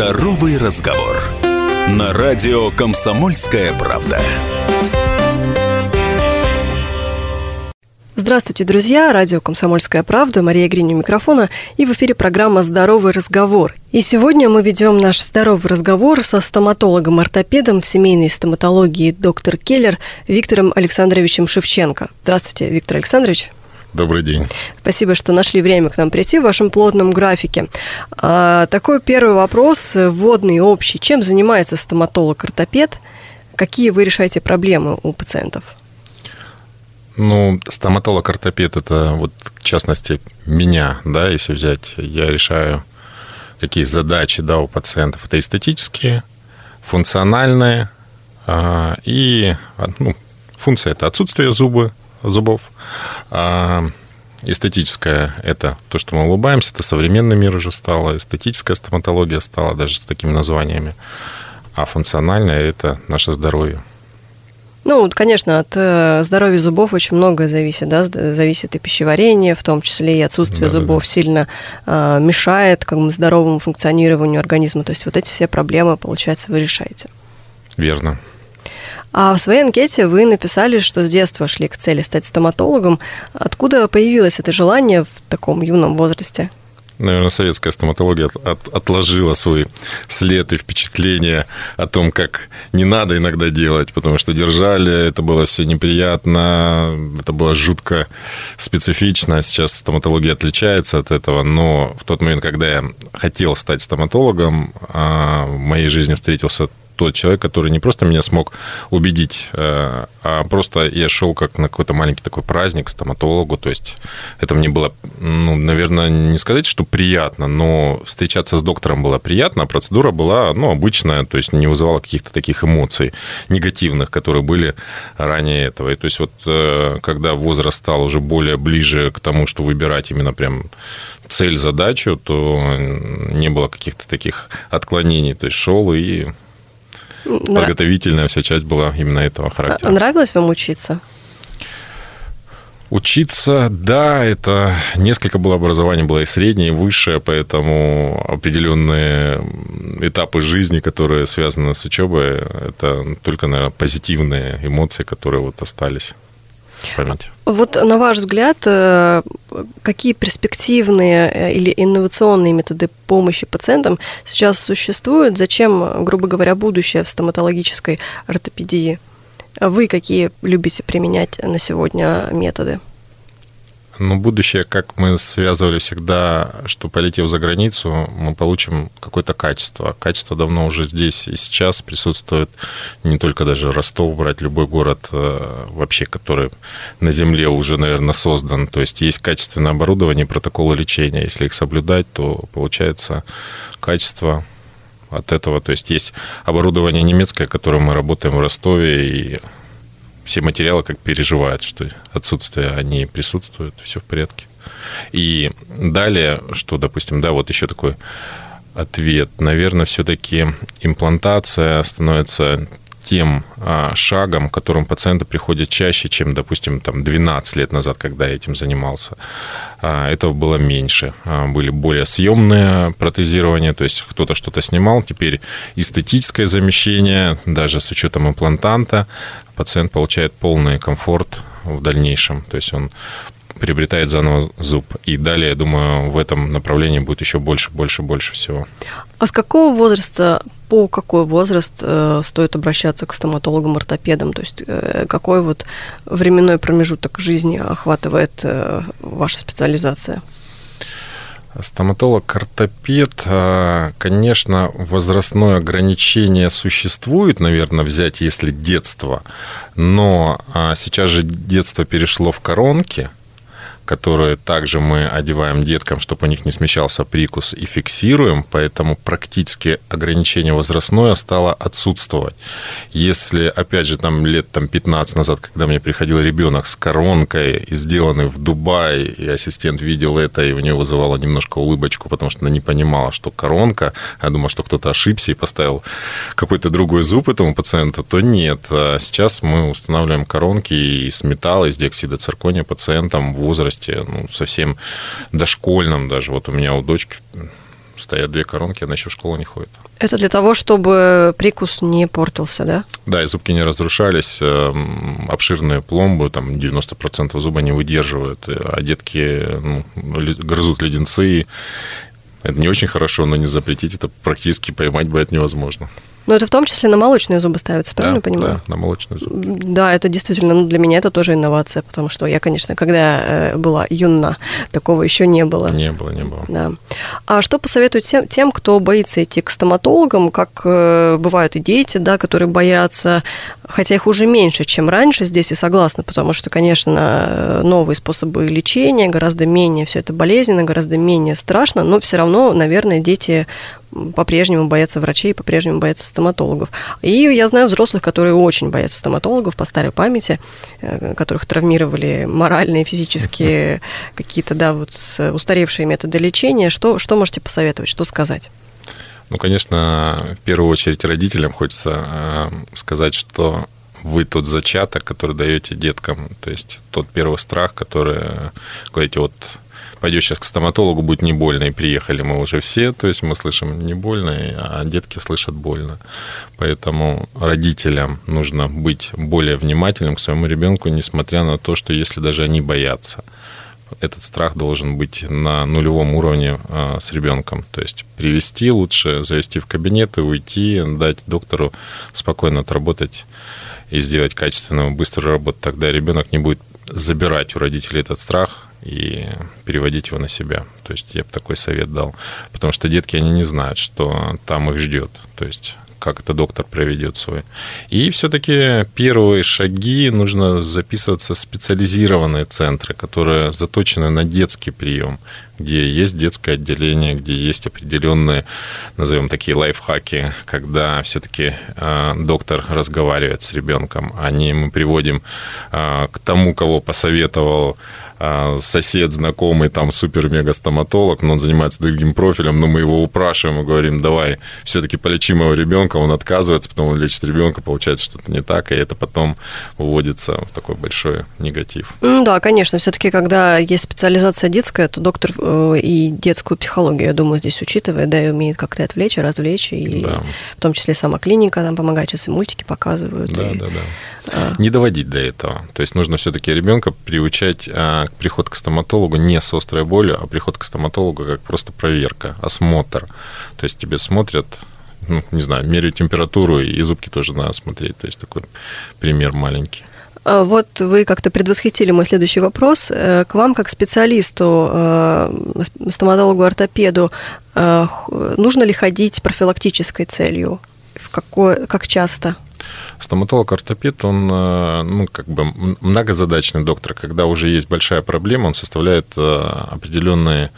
Здоровый разговор. На радио «Комсомольская правда». Здравствуйте, друзья! Радио «Комсомольская правда», Мария Гринь у микрофона, и в эфире программа «Здоровый разговор». И сегодня мы ведем наш здоровый разговор со стоматологом-ортопедом в семейной стоматологии доктор Келлер Виктором Александровичем Шевченко. Здравствуйте, Виктор Александрович. Добрый день. Спасибо, что нашли время к нам прийти в вашем плотном графике. А, такой первый вопрос, вводный и общий. Чем занимается стоматолог-ортопед? Какие вы решаете проблемы у пациентов? Ну, стоматолог-ортопед – это вот, в частности, меня, да, если взять, я решаю, какие задачи, да, у пациентов. Это эстетические, функциональные, а, и ну, функция – это отсутствие зубы, зубов, а эстетическая – это то, что мы улыбаемся, это современный мир уже стало, эстетическая стоматология стала даже с такими названиями, а функциональная – это наше здоровье. Ну, конечно, от э, здоровья зубов очень многое зависит, да, зависит и пищеварение, в том числе и отсутствие да, зубов да. сильно э, мешает как бы, здоровому функционированию организма. То есть вот эти все проблемы, получается, вы решаете. Верно. А в своей анкете вы написали, что с детства шли к цели стать стоматологом. Откуда появилось это желание в таком юном возрасте? наверное, советская стоматология от, от, отложила свой след и впечатление о том, как не надо иногда делать, потому что держали, это было все неприятно, это было жутко специфично. Сейчас стоматология отличается от этого, но в тот момент, когда я хотел стать стоматологом, а, в моей жизни встретился тот человек, который не просто меня смог убедить, э, а просто я шел как на какой-то маленький такой праздник к стоматологу. То есть это мне было, ну, наверное, не сказать, что приятно, но встречаться с доктором было приятно, а процедура была, ну, обычная, то есть не вызывала каких-то таких эмоций негативных, которые были ранее этого. И то есть вот э, когда возраст стал уже более ближе к тому, что выбирать именно прям цель, задачу, то не было каких-то таких отклонений. То есть шел и подготовительная вся часть была именно этого характера. А нравилось вам учиться? Учиться, да, это несколько было образований, было и среднее, и высшее, поэтому определенные этапы жизни, которые связаны с учебой, это только, наверное, позитивные эмоции, которые вот остались памяти. Вот на ваш взгляд, э, какие перспективные э, или инновационные методы помощи пациентам сейчас существуют? Зачем, грубо говоря, будущее в стоматологической ортопедии? Вы какие любите применять на сегодня методы? Но будущее, как мы связывали всегда, что полетев за границу, мы получим какое-то качество. Качество давно уже здесь и сейчас присутствует. Не только даже Ростов брать, любой город э, вообще, который на земле уже, наверное, создан. То есть есть качественное оборудование, протоколы лечения. Если их соблюдать, то получается качество от этого. То есть есть оборудование немецкое, которым мы работаем в Ростове, и все материалы как переживают, что отсутствие они присутствуют, все в порядке. И далее, что, допустим, да, вот еще такой ответ. Наверное, все-таки имплантация становится тем а, шагом, к которым пациенты приходят чаще, чем, допустим, там 12 лет назад, когда я этим занимался. А, этого было меньше. А, были более съемные протезирования, то есть кто-то что-то снимал. Теперь эстетическое замещение, даже с учетом имплантанта, пациент получает полный комфорт в дальнейшем. То есть он приобретает заново зуб. И далее, я думаю, в этом направлении будет еще больше, больше, больше всего. А с какого возраста, по какой возраст э, стоит обращаться к стоматологам-ортопедам? То есть э, какой вот временной промежуток жизни охватывает э, ваша специализация? Стоматолог-ортопед, э, конечно, возрастное ограничение существует, наверное, взять, если детство, но а, сейчас же детство перешло в коронки – которые также мы одеваем деткам, чтобы у них не смещался прикус, и фиксируем, поэтому практически ограничение возрастное стало отсутствовать. Если, опять же, там лет там, 15 назад, когда мне приходил ребенок с коронкой, сделанный в Дубае, и ассистент видел это, и у него вызывало немножко улыбочку, потому что она не понимала, что коронка, я думал, что кто-то ошибся и поставил какой-то другой зуб этому пациенту, то нет. А сейчас мы устанавливаем коронки из металла, из диоксида циркония пациентам в возрасте возрасте, ну, совсем дошкольном даже. Вот у меня у дочки стоят две коронки, она еще в школу не ходит. Это для того, чтобы прикус не портился, да? Да, и зубки не разрушались, эм, обширные пломбы, там 90% зуба не выдерживают, а детки ну, грызут леденцы, это не очень хорошо, но не запретить это практически поймать будет невозможно. Но это в том числе на молочные зубы ставится, правильно да, понимаю? Да, на молочные зубы. Да, это действительно, ну, для меня это тоже инновация, потому что я, конечно, когда э, была юна, такого еще не было. Не было, не было. Да. А что посоветуют тем, тем кто боится идти к стоматологам, как э, бывают и дети, да, которые боятся, хотя их уже меньше, чем раньше, здесь и согласна, потому что, конечно, новые способы лечения, гораздо менее все это болезненно, гораздо менее страшно, но все равно, наверное, дети по-прежнему боятся врачей, по-прежнему боятся стоматологов. И я знаю взрослых, которые очень боятся стоматологов по старой памяти, э, которых травмировали моральные, физические какие-то, да, вот устаревшие методы лечения. Что, что можете посоветовать, что сказать? Ну, конечно, в первую очередь родителям хочется э, сказать, что вы тот зачаток, который даете деткам, то есть тот первый страх, который говорите, вот пойдешь сейчас к стоматологу, будет не больно, и приехали мы уже все, то есть мы слышим не больно, а детки слышат больно. Поэтому родителям нужно быть более внимательным к своему ребенку, несмотря на то, что если даже они боятся этот страх должен быть на нулевом уровне а, с ребенком. То есть привести лучше, завести в кабинет и уйти, дать доктору спокойно отработать и сделать качественную, быструю работу. Тогда ребенок не будет забирать у родителей этот страх, и переводить его на себя. То есть я бы такой совет дал. Потому что детки, они не знают, что там их ждет. То есть как это доктор проведет свой. И все-таки первые шаги нужно записываться в специализированные центры, которые заточены на детский прием, где есть детское отделение, где есть определенные, назовем такие лайфхаки, когда все-таки э, доктор разговаривает с ребенком, а не мы приводим э, к тому, кого посоветовал сосед, знакомый, там супер-мега-стоматолог, но он занимается другим профилем, но мы его упрашиваем и говорим, давай все-таки полечи моего ребенка, он отказывается, потом он лечит ребенка, получается что-то не так, и это потом выводится в такой большой негатив. Да, конечно, все-таки, когда есть специализация детская, то доктор Э, и детскую психологию, я думаю, здесь учитывая, да, и умеет как-то отвлечь, развлечь, и да. в том числе сама клиника там помогает, сейчас и мультики показывают. Да, и, да, да. А... Не доводить до этого. То есть нужно все-таки ребенка приучать а, к приход к стоматологу не с острой болью, а приход к стоматологу как просто проверка, осмотр. То есть тебе смотрят ну, не знаю, меряют температуру, и зубки тоже надо смотреть. То есть такой пример маленький. А вот вы как-то предвосхитили мой следующий вопрос. Э, к вам, как специалисту, э, стоматологу-ортопеду, э, нужно ли ходить профилактической целью? В какое, как часто? Стоматолог-ортопед, он ну, как бы многозадачный доктор. Когда уже есть большая проблема, он составляет определенные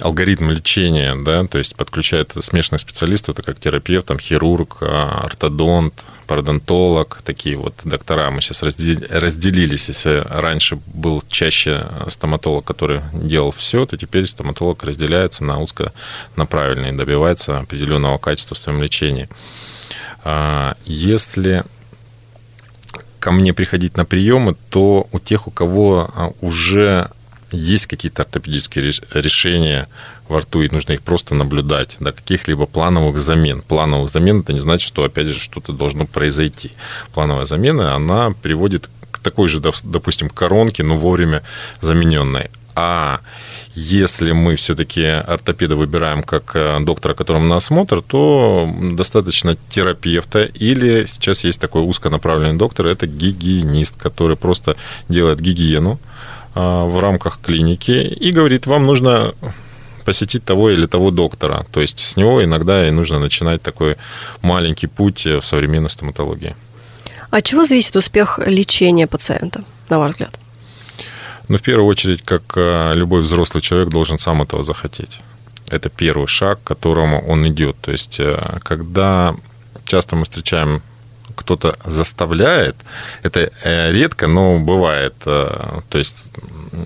алгоритм лечения, да, то есть подключает смешанных специалистов, это как терапевт, там, хирург, ортодонт, пародонтолог, такие вот доктора. Мы сейчас разделились. Если раньше был чаще стоматолог, который делал все, то теперь стоматолог разделяется на узконаправленный и добивается определенного качества в своем лечении. А, если ко мне приходить на приемы, то у тех, у кого а, уже есть какие-то ортопедические решения во рту, и нужно их просто наблюдать, до каких-либо плановых замен. Плановых замен – это не значит, что, опять же, что-то должно произойти. Плановая замена, она приводит к такой же, допустим, коронке, но вовремя замененной. А если мы все-таки ортопеда выбираем как э, доктора, которому на осмотр, то достаточно терапевта или сейчас есть такой узконаправленный доктор, это гигиенист, который просто делает гигиену, а, в рамках клиники и говорит, вам нужно посетить того или того доктора. То есть с него иногда и нужно начинать такой маленький путь в современной стоматологии. От чего зависит успех лечения пациента, на ваш взгляд? Ну, в первую очередь, как а, любой взрослый человек должен сам этого захотеть. Это первый шаг, к которому он идет. То есть, э, когда часто мы встречаем кто-то заставляет, это э, редко, но бывает. Э, то есть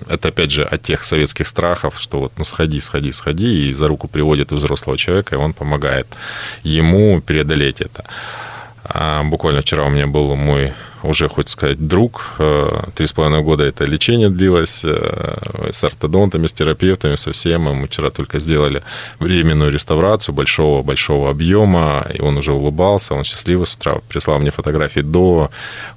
это опять же от тех советских страхов, что вот ну сходи, сходи, сходи, и за руку приводит взрослого человека, и он помогает ему преодолеть это. А буквально вчера у меня был мой уже, хоть сказать, друг. Э, три с половиной года это лечение длилось э, с ортодонтами, с терапевтами, со всем. Мы вчера только сделали временную реставрацию большого-большого объема, и он уже улыбался, он счастливый с утра. Прислал мне фотографии до,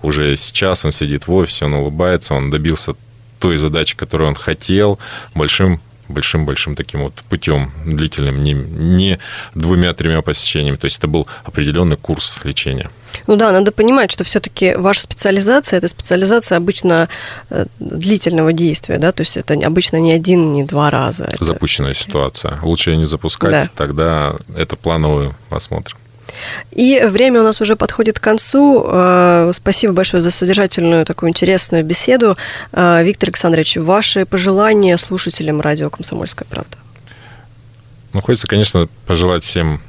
уже сейчас он сидит в офисе, он улыбается, он добился той задачи, которую он хотел, большим большим-большим таким вот путем длительным, не, не двумя-тремя посещениями. То есть это был определенный курс лечения. Ну да, надо понимать, что все-таки ваша специализация это специализация обычно э, длительного действия, да, то есть это обычно не один, не два раза. Запущенная это... ситуация. Лучше ее не запускать, да. тогда это плановый осмотр. И время у нас уже подходит к концу. Э, спасибо большое за содержательную, такую интересную беседу. Э, Виктор Александрович, ваши пожелания слушателям радио «Комсомольская правда»? Ну, хочется, конечно, пожелать всем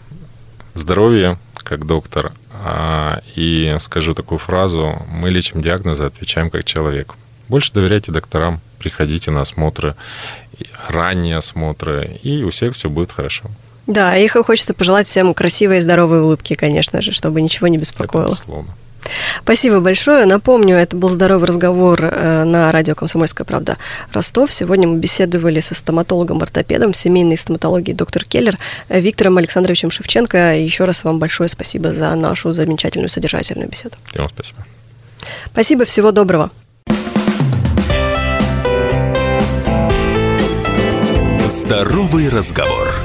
здоровья, как доктор. А, и скажу такую фразу. Мы лечим диагнозы, отвечаем как человек. Больше доверяйте докторам, приходите на осмотры, ранние осмотры, и у всех все будет хорошо. Да, их хочется пожелать всем красивой и здоровой улыбки, конечно же, чтобы ничего не беспокоило. Это безусловно. Спасибо большое. Напомню, это был здоровый разговор э, на радио «Комсомольская правда» Ростов. Сегодня мы беседовали со стоматологом-ортопедом семейной стоматологии доктор Келлер Виктором Александровичем Шевченко. Еще раз вам большое спасибо за нашу замечательную содержательную беседу. И вам спасибо. Спасибо, всего доброго. Здоровый разговор.